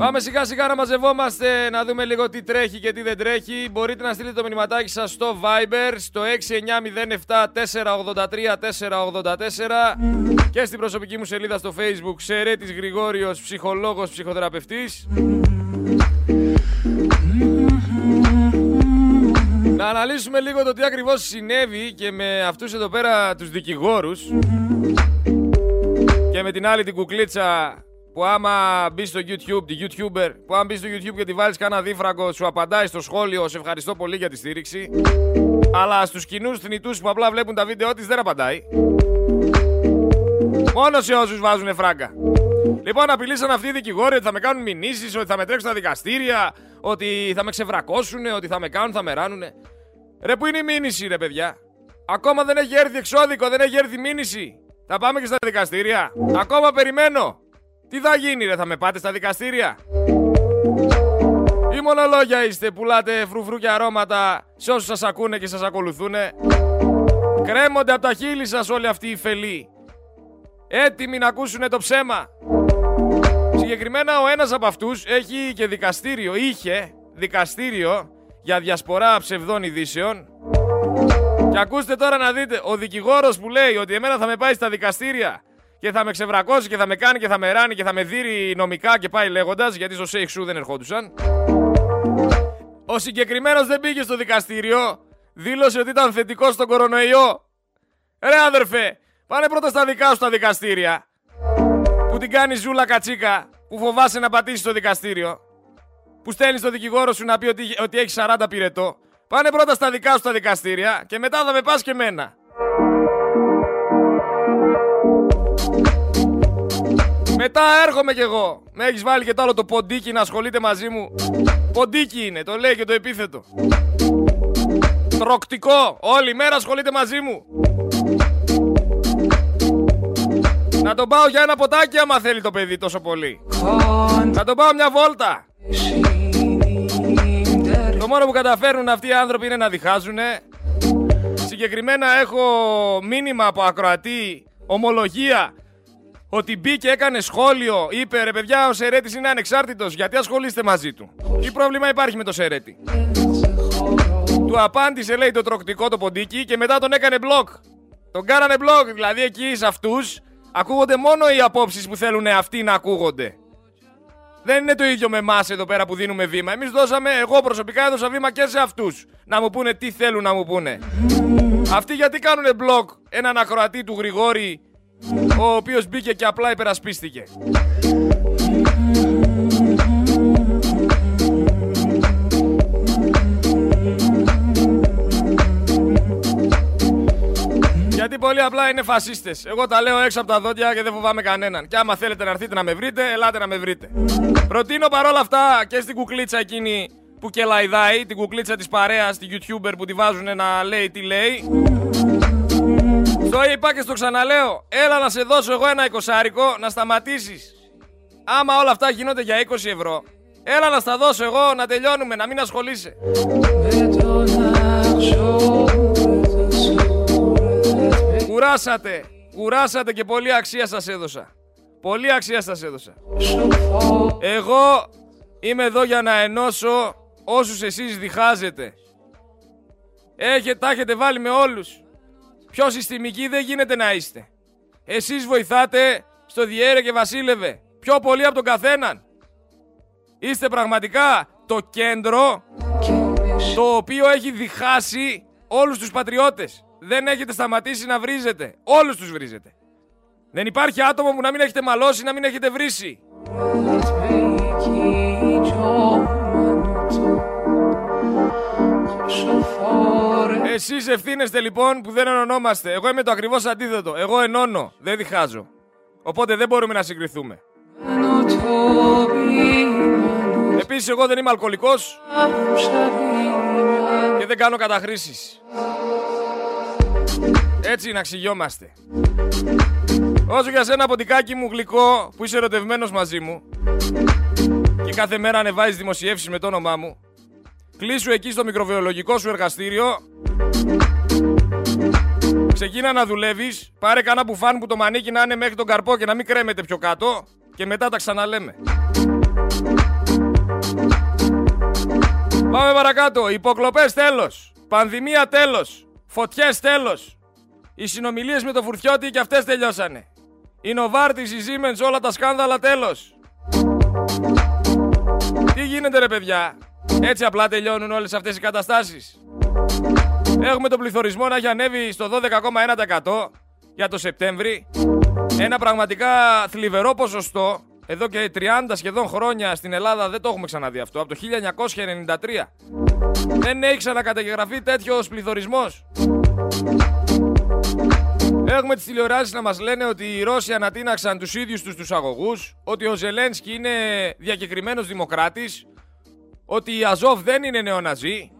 Πάμε σιγά σιγά να μαζευόμαστε, να δούμε λίγο τι τρέχει και τι δεν τρέχει. Μπορείτε να στείλετε το μηνυματάκι σας στο Viber, στο 6907-483-484 και στην προσωπική μου σελίδα στο Facebook, Σερέτης Γρηγόριος, ψυχολόγος, ψυχοθεραπευτής. Να αναλύσουμε λίγο το τι ακριβώς συνέβη και με αυτούς εδώ πέρα τους δικηγόρους και με την άλλη την κουκλίτσα που άμα μπεις στο YouTube, τη YouTuber, που άμα μπεις στο YouTube και τη βάλεις κάνα δίφραγκο, σου απαντάει στο σχόλιο, σε ευχαριστώ πολύ για τη στήριξη. Αλλά στους κοινούς θνητούς που απλά βλέπουν τα βίντεο της δεν απαντάει. Μόνος σε όσους βάζουν φράγκα. Λοιπόν, απειλήσαν αυτοί οι δικηγόροι ότι θα με κάνουν μηνύσεις, ότι θα με τρέξουν στα δικαστήρια, ότι θα με ξεβρακώσουν, ότι θα με κάνουν, θα με ράνουνε. Ρε, που είναι η μήνυση, ρε παιδιά; Ακόμα δεν έχει έρθει εξώδικο, δεν έχει έρθει μήνυση. Θα πάμε και στα δικαστήρια. Ακόμα περιμένω. Τι θα γίνει, ρε, θα με πάτε στα δικαστήρια; Ή μόνο λόγια είστε, πουλάτε φρουφρού και αρώματα σε όσους σας ακούνε και σας ακολουθούν. Κρέμονται από τα χείλη σας όλοι αυτοί οι φελοί. Έτοιμοι να ακούσουν το ψέμα. Συγκεκριμένα ο ένας από αυτούς έχει και δικαστήριο, είχε δικαστήριο για διασπορά ψευδών ειδήσεων. Και ακούστε τώρα να δείτε, ο δικηγόρος που λέει ότι εμένα θα με πάει στα δικαστήρια και θα με ξεβρακώσει και θα με κάνει και θα με ράνει και θα με δίνει νομικά και πάει λέγοντας, γιατί στο Σέιχ Σου δεν ερχόντουσαν. Ο συγκεκριμένος δεν πήγε στο δικαστήριο, δήλωσε ότι ήταν θετικός στον κορονοϊό. Ρε αδερφέ, πάνε πρώτα στα δικά σου τα δικαστήρια. Που την κάνει ζούλα κατσίκα, που φοβάσαι να πατήσεις στο δικαστήριο. Που στέλνεις το δικηγόρο σου να πει ότι, ότι έχεις 40 πυρετό. Πάνε πρώτα στα δικά σου τα δικαστήρια και μετά θα με πας και μένα. Μετά έρχομαι κι εγώ. Με έχεις βάλει και το άλλο το ποντίκι να ασχολείται μαζί μου. Ποντίκι είναι, το λέει και το επίθετο. Τροκτικό, όλη μέρα ασχολείται μαζί μου. Να τον πάω για ένα ποτάκι άμα θέλει το παιδί τόσο πολύ. Να τον πάω μια βόλτα. Το μόνο που καταφέρνουν αυτοί οι άνθρωποι είναι να διχάζουν. Συγκεκριμένα έχω μήνυμα από ακροατή, ομολογία, ότι μπήκε, έκανε σχόλιο, είπε ρε παιδιά ο Σερέτης είναι ανεξάρτητος, γιατί ασχολείστε μαζί του. Τι πρόβλημα υπάρχει με το Σερέτη; Του απάντησε λέει το τροκτικό το ποντίκι και μετά τον έκανε μπλοκ. Τον κάνανε μπλοκ, δηλαδή εκεί σε αυτούς ακούγονται μόνο οι απόψεις που θέλουν αυτοί να ακούγονται. Δεν είναι το ίδιο με εμάς εδώ πέρα που δίνουμε βήμα. Εμείς δώσαμε, εγώ προσωπικά έδωσα βήμα και σε αυτούς. Να μου πούνε τι θέλουν να μου πούνε. Αυτοί γιατί κάνουν μπλοκ έναν ακροατή του Γρηγόρη, ο οποίος μπήκε και απλά υπερασπίστηκε. Γιατί πολύ απλά είναι φασίστες. Εγώ τα λέω έξω από τα δόντια και δεν φοβάμαι κανέναν. Και άμα θέλετε να έρθετε να με βρείτε, ελάτε να με βρείτε. Προτείνω παρόλα αυτά και στην κουκλίτσα εκείνη που κελαϊδάει, την κουκλίτσα της παρέας, τη YouTuber που τη βάζουν να λέει τι λέει. Το είπα και στο ξαναλέω. Έλα να σε δώσω εγώ ένα εικοσάρικο να σταματήσεις. Άμα όλα αυτά γίνονται για 20 ευρώ, έλα να στα δώσω εγώ να τελειώνουμε, να μην ασχολείσαι. Κουράσατε. Κουράσατε και πολύ αξία σας έδωσα. Πολύ αξία σας έδωσα. Εγώ είμαι εδώ για να ενώσω όσους εσείς διχάζετε. Έχετε, τα έχετε βάλει με όλους. Πιο συστημικοί δεν γίνεται να είστε. Εσείς βοηθάτε στο Διέρε και Βασίλευε. Πιο πολύ από τον καθέναν. Είστε πραγματικά το κέντρο το οποίο έχει διχάσει όλους τους πατριώτες. Δεν έχετε σταματήσει να βρίζετε. Όλους τους βρίζετε. Δεν υπάρχει άτομο που να μην έχετε μαλώσει, να μην έχετε βρίσει. Εσείς ευθύνεστε λοιπόν που δεν ενωνόμαστε. Εγώ είμαι το ακριβώς αντίθετο. Εγώ ενώνω, δεν διχάζω. Οπότε δεν μπορούμε να συγκριθούμε. Επίσης εγώ δεν είμαι αλκοολικός και δεν κάνω καταχρήσεις. Έτσι να ξυγιόμαστε. Όσο για σένα ποντικάκι μου γλυκό που είσαι ερωτευμένος μαζί μου και κάθε μέρα ανεβάζεις δημοσιεύσεις με το όνομά μου Κλείσου εκεί στο μικροβιολογικό σου εργαστήριο Ξεκίνα να δουλεύεις Πάρε κανένα μπουφάν που το μανίκι να είναι μέχρι τον καρπό και να μην κρέμεται πιο κάτω Και μετά τα ξαναλέμε Πάμε παρακάτω. Υποκλοπές τέλος. Πανδημία τέλος. Φωτιές τέλος. Οι συνομιλίες με το Φουρτιώτη και αυτές τελειώσανε. Η Νοβάρτης, η Siemens, όλα τα σκάνδαλα τέλος. Τι γίνεται ρε παιδιά; Έτσι απλά τελειώνουν όλες αυτές οι καταστάσεις. Έχουμε τον πληθωρισμό να έχει ανέβει στο 12,1% για το Σεπτέμβρη. Ένα πραγματικά θλιβερό ποσοστό. Εδώ και 30 σχεδόν χρόνια στην Ελλάδα δεν το έχουμε ξαναδεί αυτό. Από το 1993. Δεν έχει ξανακαταγεγραφεί τέτοιος πληθωρισμός. Έχουμε τις τηλεοράσεις να μας λένε ότι οι Ρώσοι ανατείναξαν τους ίδιους τους τους αγωγούς, ότι ο Ζελένσκι είναι διακεκριμένος δημοκράτης, ότι η Αζόφ δεν είναι νεοναζί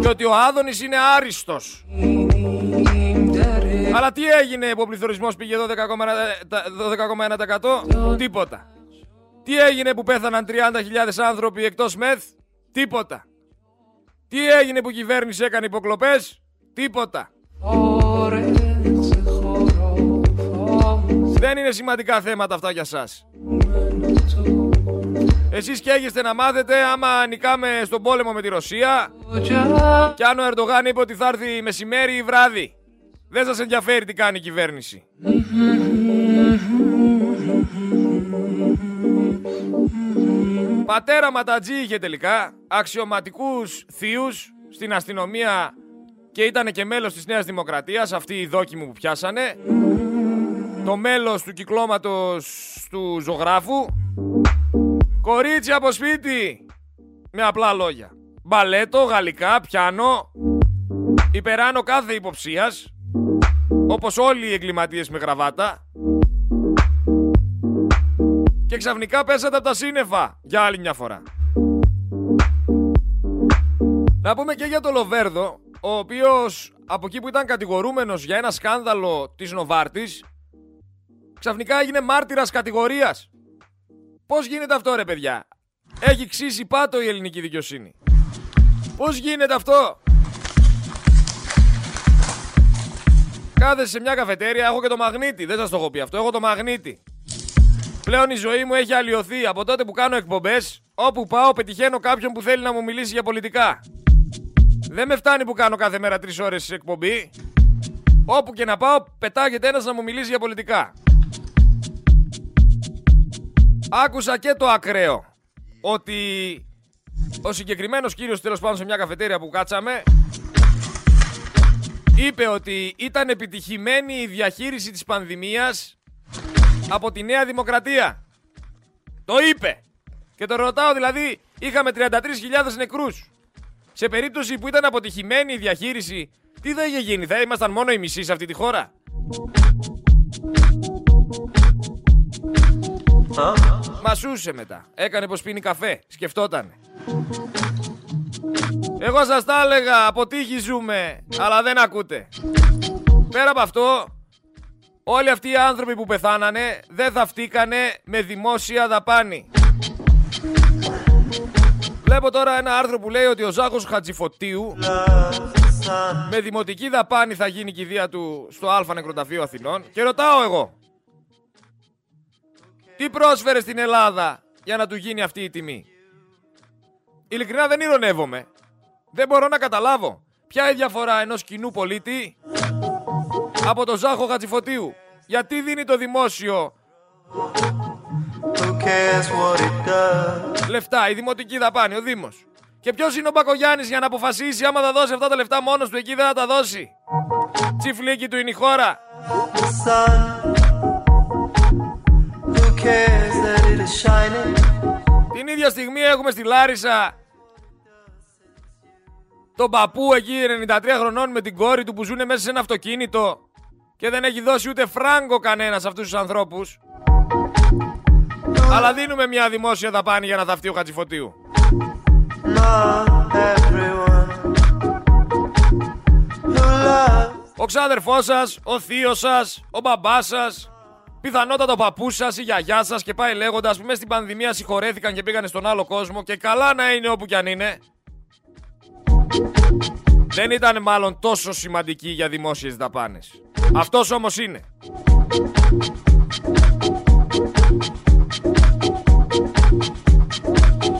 και ότι ο Άδωνης είναι άριστος. Αλλά τι έγινε που ο πληθωρισμός πήγε 12,1%? Τίποτα. Τι έγινε που πέθαναν 30.000 άνθρωποι εκτός μεθ; Τίποτα. Τι έγινε που η κυβέρνηση έκανε υποκλοπές; Τίποτα. Δεν είναι σημαντικά θέματα αυτά για σας. Εσείς καίγεστε να μάθετε άμα νικάμε στον πόλεμο με τη Ρωσία και αν ο Ερντογάν είπε ότι θα έρθει μεσημέρι ή βράδυ. Δεν σας ενδιαφέρει τι κάνει η κυβέρνηση. Πατέρα Ματατζή είχε τελικά αξιωματικούς θείους στην αστυνομία και ήταν και μέλος της Νέας Δημοκρατίας, αυτή η δόκιμη που πιάσανε. Το μέλος του κυκλώματος του ζωγράφου. Κορίτσι από σπίτι. Με απλά λόγια. Μπαλέτο, γαλλικά, πιάνο. Υπεράνω κάθε υποψίας. Όπως όλοι οι εγκληματίες με γραβάτα. Και ξαφνικά πέσατε από τα σύννεφα για άλλη μια φορά. Να πούμε και για το Λοβέρδο, ο οποίος από εκεί που ήταν κατηγορούμενος για ένα σκάνδαλο της Νοβάρτης, ξαφνικά έγινε μάρτυρας κατηγορίας. Πώς γίνεται αυτό ρε παιδιά; Έχει ξύσει πάτο η ελληνική δικαιοσύνη. Πώς γίνεται αυτό; Κάθεσαι σε μια καφετέρια, έχω και το μαγνήτη. Δεν σας το έχω πει αυτό, έχω το μαγνήτη. Πλέον η ζωή μου έχει αλλοιωθεί από τότε που κάνω εκπομπές. Όπου πάω πετυχαίνω κάποιον που θέλει να μου μιλήσει για πολιτικά. Δεν με φτάνει που κάνω κάθε μέρα τρεις ώρες εκπομπή. Όπου και να πάω πετάγεται ένας να μου μιλήσει για πολιτικά. Άκουσα και το ακραίο ότι ο συγκεκριμένος κύριος τέλος πάντων σε μια καφετέρια που κάτσαμε είπε ότι ήταν επιτυχημένη η διαχείριση της πανδημίας από τη Νέα Δημοκρατία. Το είπε. Και το ρωτάω δηλαδή, είχαμε 33.000 νεκρούς. Σε περίπτωση που ήταν αποτυχημένη η διαχείριση, τι θα είχε γίνει, θα ήμασταν μόνο οι μισοί σε αυτή τη χώρα; Μασούσε μετά. Έκανε πως πίνει καφέ. Σκεφτόταν. Εγώ σας τα έλεγα, αποτύχει ζούμε, αλλά δεν ακούτε. Πέρα από αυτό, όλοι αυτοί οι άνθρωποι που πεθάνανε δεν θα φτύκανε με δημόσια δαπάνη. Βλέπω τώρα ένα άρθρο που λέει ότι ο Ζάχος Χατζηφωτίου με δημοτική δαπάνη θα γίνει η κηδεία του στο Α Νεκροταφείο Αθηνών και ρωτάω εγώ τι πρόσφερε στην Ελλάδα για να του γίνει αυτή η τιμή; Ειλικρινά δεν ηρωνεύομαι. Δεν μπορώ να καταλάβω ποια η διαφορά ενός κοινού πολίτη από το Ζάχο Χατζηφωτίου; Γιατί δίνει το δημόσιο λεφτά, η δημοτική δαπάνη, ο Δήμος; Και ποιος είναι ο Μπακογιάννης για να αποφασίσει άμα θα δώσει αυτά τα λεφτά μόνος του εκεί δεν θα τα δώσει; Τσιφλίκι του είναι η χώρα. Την ίδια στιγμή έχουμε στη Λάρισα τον παππού εκεί 93 χρονών με την κόρη του που ζουν μέσα σε ένα αυτοκίνητο και δεν έχει δώσει ούτε φράγκο κανένας σε αυτούς τους ανθρώπους. Αλλά δίνουμε μια δημόσια δαπάνη για να θαυτεί ο Χατζηφωτίου. Ο ξάδερφός σας, ο θείος σας, ο μπαμπάς σας, πιθανότατα ο παππούς σας, η γιαγιά σας και πάει λέγοντας που μέσα στην πανδημία συγχωρέθηκαν και πήγανε στον άλλο κόσμο και καλά να είναι όπου κι αν είναι. Δεν ήταν μάλλον τόσο σημαντική για δημόσιες δαπάνες. Αυτός όμως είναι.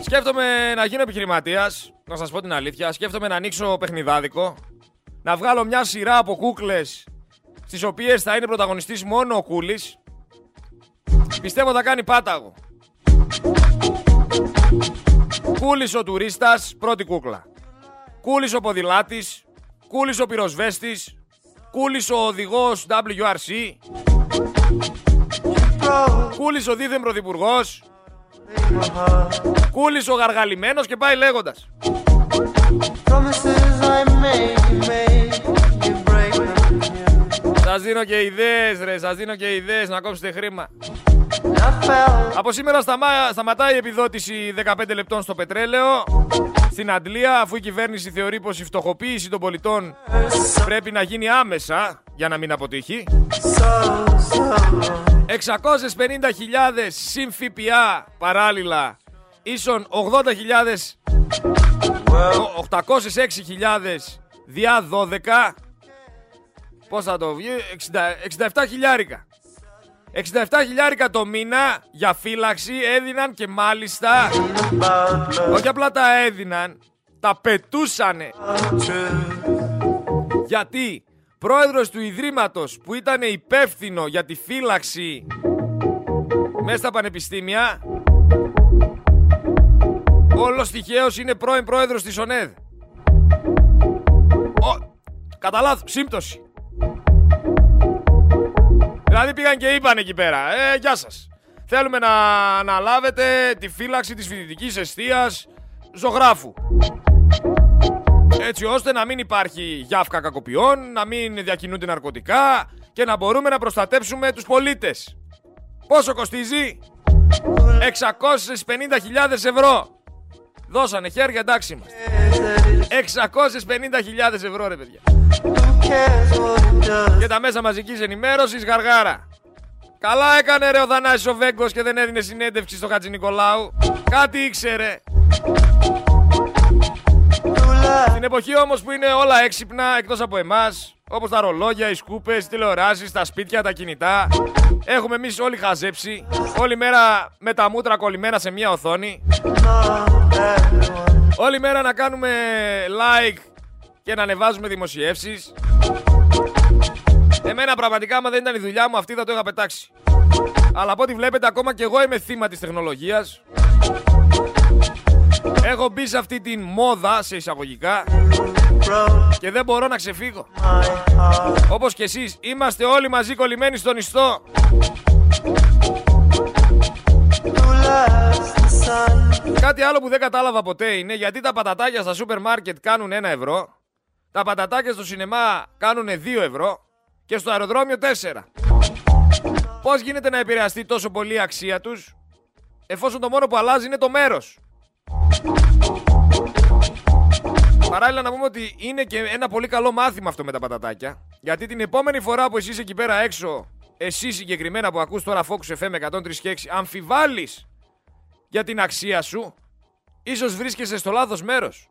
σκέφτομαι να γίνω επιχειρηματίας. Να σας πω την αλήθεια. Σκέφτομαι να ανοίξω παιχνιδάδικο. Να βγάλω μια σειρά από κούκλες. Στις οποίες θα είναι πρωταγωνιστής μόνο ο Κούλης. Πιστεύω θα κάνει πάταγο. Κούλης ο τουρίστας, πρώτη κούκλα. Κούλης ο ποδηλάτης. Κούλης ο πυροσβέστης. Κούλης ο οδηγός WRC. Κούλης ο δίθεν πρωθυπουργός. Κούλης ο γαργαλημένος και πάει λέγοντας. Σας δίνω και ιδέες ρε, σας δίνω και ιδέες να κόψετε χρήμα. Από σήμερα σταμά, σταματάει η επιδότηση 15 λεπτών στο πετρέλαιο στην Αντλία αφού η κυβέρνηση θεωρεί πως η φτωχοποίηση των πολιτών πρέπει να γίνει άμεσα για να μην αποτύχει. 650.000 συν ΦΠΑ παράλληλα ίσον 80.000 806.000 διά 12 Πώς θα το βγει 67 χιλιάρικα 67 χιλιάρικα το μήνα για φύλαξη έδιναν και μάλιστα όχι απλά τα έδιναν, τα πετούσανε. Γιατί πρόεδρος του Ιδρύματος που ήταν υπεύθυνο για τη φύλαξη μέσα στα πανεπιστήμια Όλος τυχαίο είναι πρώην πρόεδρος της ΟΝΕΔ. Ο... Κατά λάθος, σύμπτωση. Δηλαδή πήγαν και είπαν εκεί πέρα, ε, γεια σας. Θέλουμε να αναλάβετε τη φύλαξη της φοιτητικής εστίας ζωγράφου. Έτσι ώστε να μην υπάρχει γιάφκα κακοποιών, να μην διακινούνται ναρκωτικά και να μπορούμε να προστατέψουμε τους πολίτες. Πόσο κοστίζει; 650.000 ευρώ. Δώσανε χέρια, εντάξει είμαστε. 650.000 ευρώ ρε παιδιά. Και τα μέσα μαζικής ενημέρωσης γαργάρα. Καλά έκανε ρε ο Δανάσης ο Βέγκος και δεν έδινε συνέντευξη στο Χατζη Νικολάου. Κάτι ήξερε. Στην εποχή όμως που είναι όλα έξυπνα εκτός από εμάς, όπως τα ρολόγια, οι σκούπες, οι τηλεοράσεις, τα σπίτια, τα κινητά, έχουμε εμείς όλοι χαζέψει, όλη μέρα με τα μούτρα κολλημένα σε μια οθόνη. Όλη μέρα να κάνουμε like και να ανεβάζουμε δημοσιεύσεις. Εμένα πραγματικά, άμα δεν ήταν η δουλειά μου, αυτή θα το είχα πετάξει. Αλλά από ό,τι βλέπετε, ακόμα και εγώ είμαι θύμα της τεχνολογίας. Έχω μπει σε αυτή την μόδα, σε εισαγωγικά, και δεν μπορώ να ξεφύγω. Όπως και εσείς, είμαστε όλοι μαζί κολλημένοι στον ιστό. Κάτι άλλο που δεν κατάλαβα ποτέ είναι γιατί τα πατατάκια στα σούπερ μάρκετ κάνουν 1 ευρώ, τα πατατάκια στο σινεμά κάνουν 2 ευρώ και στο αεροδρόμιο 4. Πώς γίνεται να επηρεαστεί τόσο πολύ η αξία τους, εφόσον το μόνο που αλλάζει είναι το μέρος; Παράλληλα να πούμε ότι είναι και ένα πολύ καλό μάθημα αυτό με τα πατατάκια, γιατί την επόμενη φορά που εσύ εκεί πέρα έξω, εσύ συγκεκριμένα που ακούς τώρα Focus FM 103 και 6, αμφιβάλλεις για την αξία σου, ίσως βρίσκεσαι στο λάθος μέρος.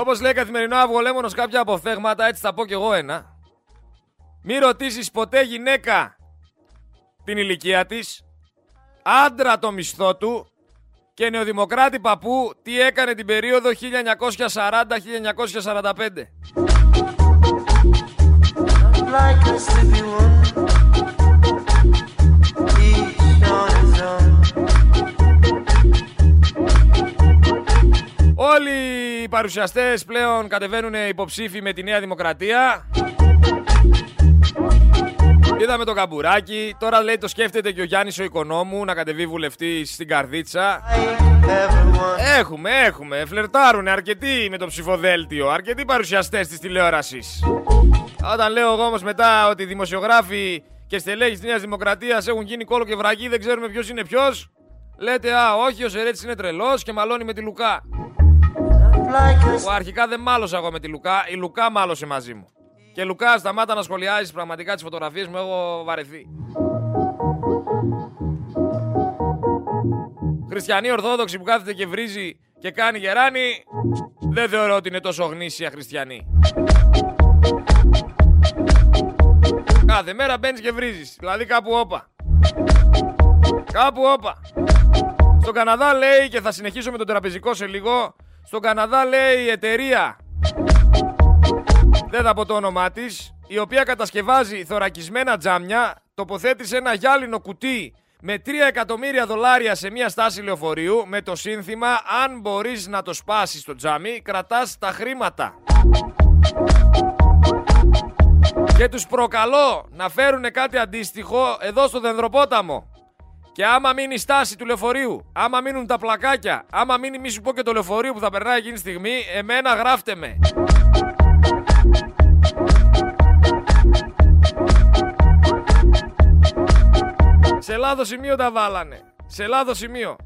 Όπως λέει καθημερινό αυγολέμονος κάποια αποφθέγματα, έτσι θα πω κι εγώ ένα. Μη ρωτήσεις ποτέ γυναίκα την ηλικία της, άντρα το μισθό του και νεοδημοκράτη παππού τι έκανε την περίοδο 1940-1945. Όλοι οι παρουσιαστές πλέον κατεβαίνουν υποψήφοι με τη Νέα Δημοκρατία. Είδαμε το καμπουράκι. Τώρα λέει το σκέφτεται και ο Γιάννης ο Οικονόμου να κατεβεί βουλευτή στην Καρδίτσα. Έχουμε, έχουμε. Φλερτάρουν αρκετοί με το ψηφοδέλτιο. Αρκετοί παρουσιαστές της τηλεόρασης. Όταν λέω εγώ όμως μετά ότι οι δημοσιογράφοι και στελέχοι της Νέας Δημοκρατίας έχουν γίνει κόλο και βραγί, δεν ξέρουμε ποιος είναι ποιος. Λέτε, α, όχι, ο Σερέτης είναι τρελός και μαλώνει με τη Λουκά. Ο αρχικά δεν μάλωσα εγώ με τη Λουκά, η Λουκά μάλωσε μαζί μου. Και Λουκά, σταμάτα να σχολιάζει πραγματικά τις φωτογραφίες μου, έχω βαρεθεί. Χριστιανή Ορθόδοξη που κάθεται και βρίζει και κάνει γεράνι, δεν θεωρώ ότι είναι τόσο γνήσια χριστιανή. κάθε μέρα μπαίνεις και βρίζεις. Δηλαδή κάπου όπα. Κάπου όπα. Στον Καναδά λέει, και θα συνεχίσω με τον τραπεζικό σε λίγο, στον Καναδά λέει η εταιρεία, δεν θα πω το όνομά της, η οποία κατασκευάζει θωρακισμένα τζάμια, τοποθέτησε ένα γυάλινο κουτί με 3 εκατομμύρια δολάρια σε μια στάση λεωφορείου με το σύνθημα «Αν μπορείς να το σπάσεις το τζάμι, κρατάς τα χρήματα». Και τους προκαλώ να φέρουν κάτι αντίστοιχο εδώ στο Δενδροπόταμο. Και άμα μείνει η στάση του λεωφορείου, άμα μείνουν τα πλακάκια, άμα μείνει μη σου πω και το λεωφορείο που θα περνάει εκείνη τη στιγμή, εμένα γράφτε με. Σε λάθος σημείο τα βάλανε. Σε λάθος σημείο.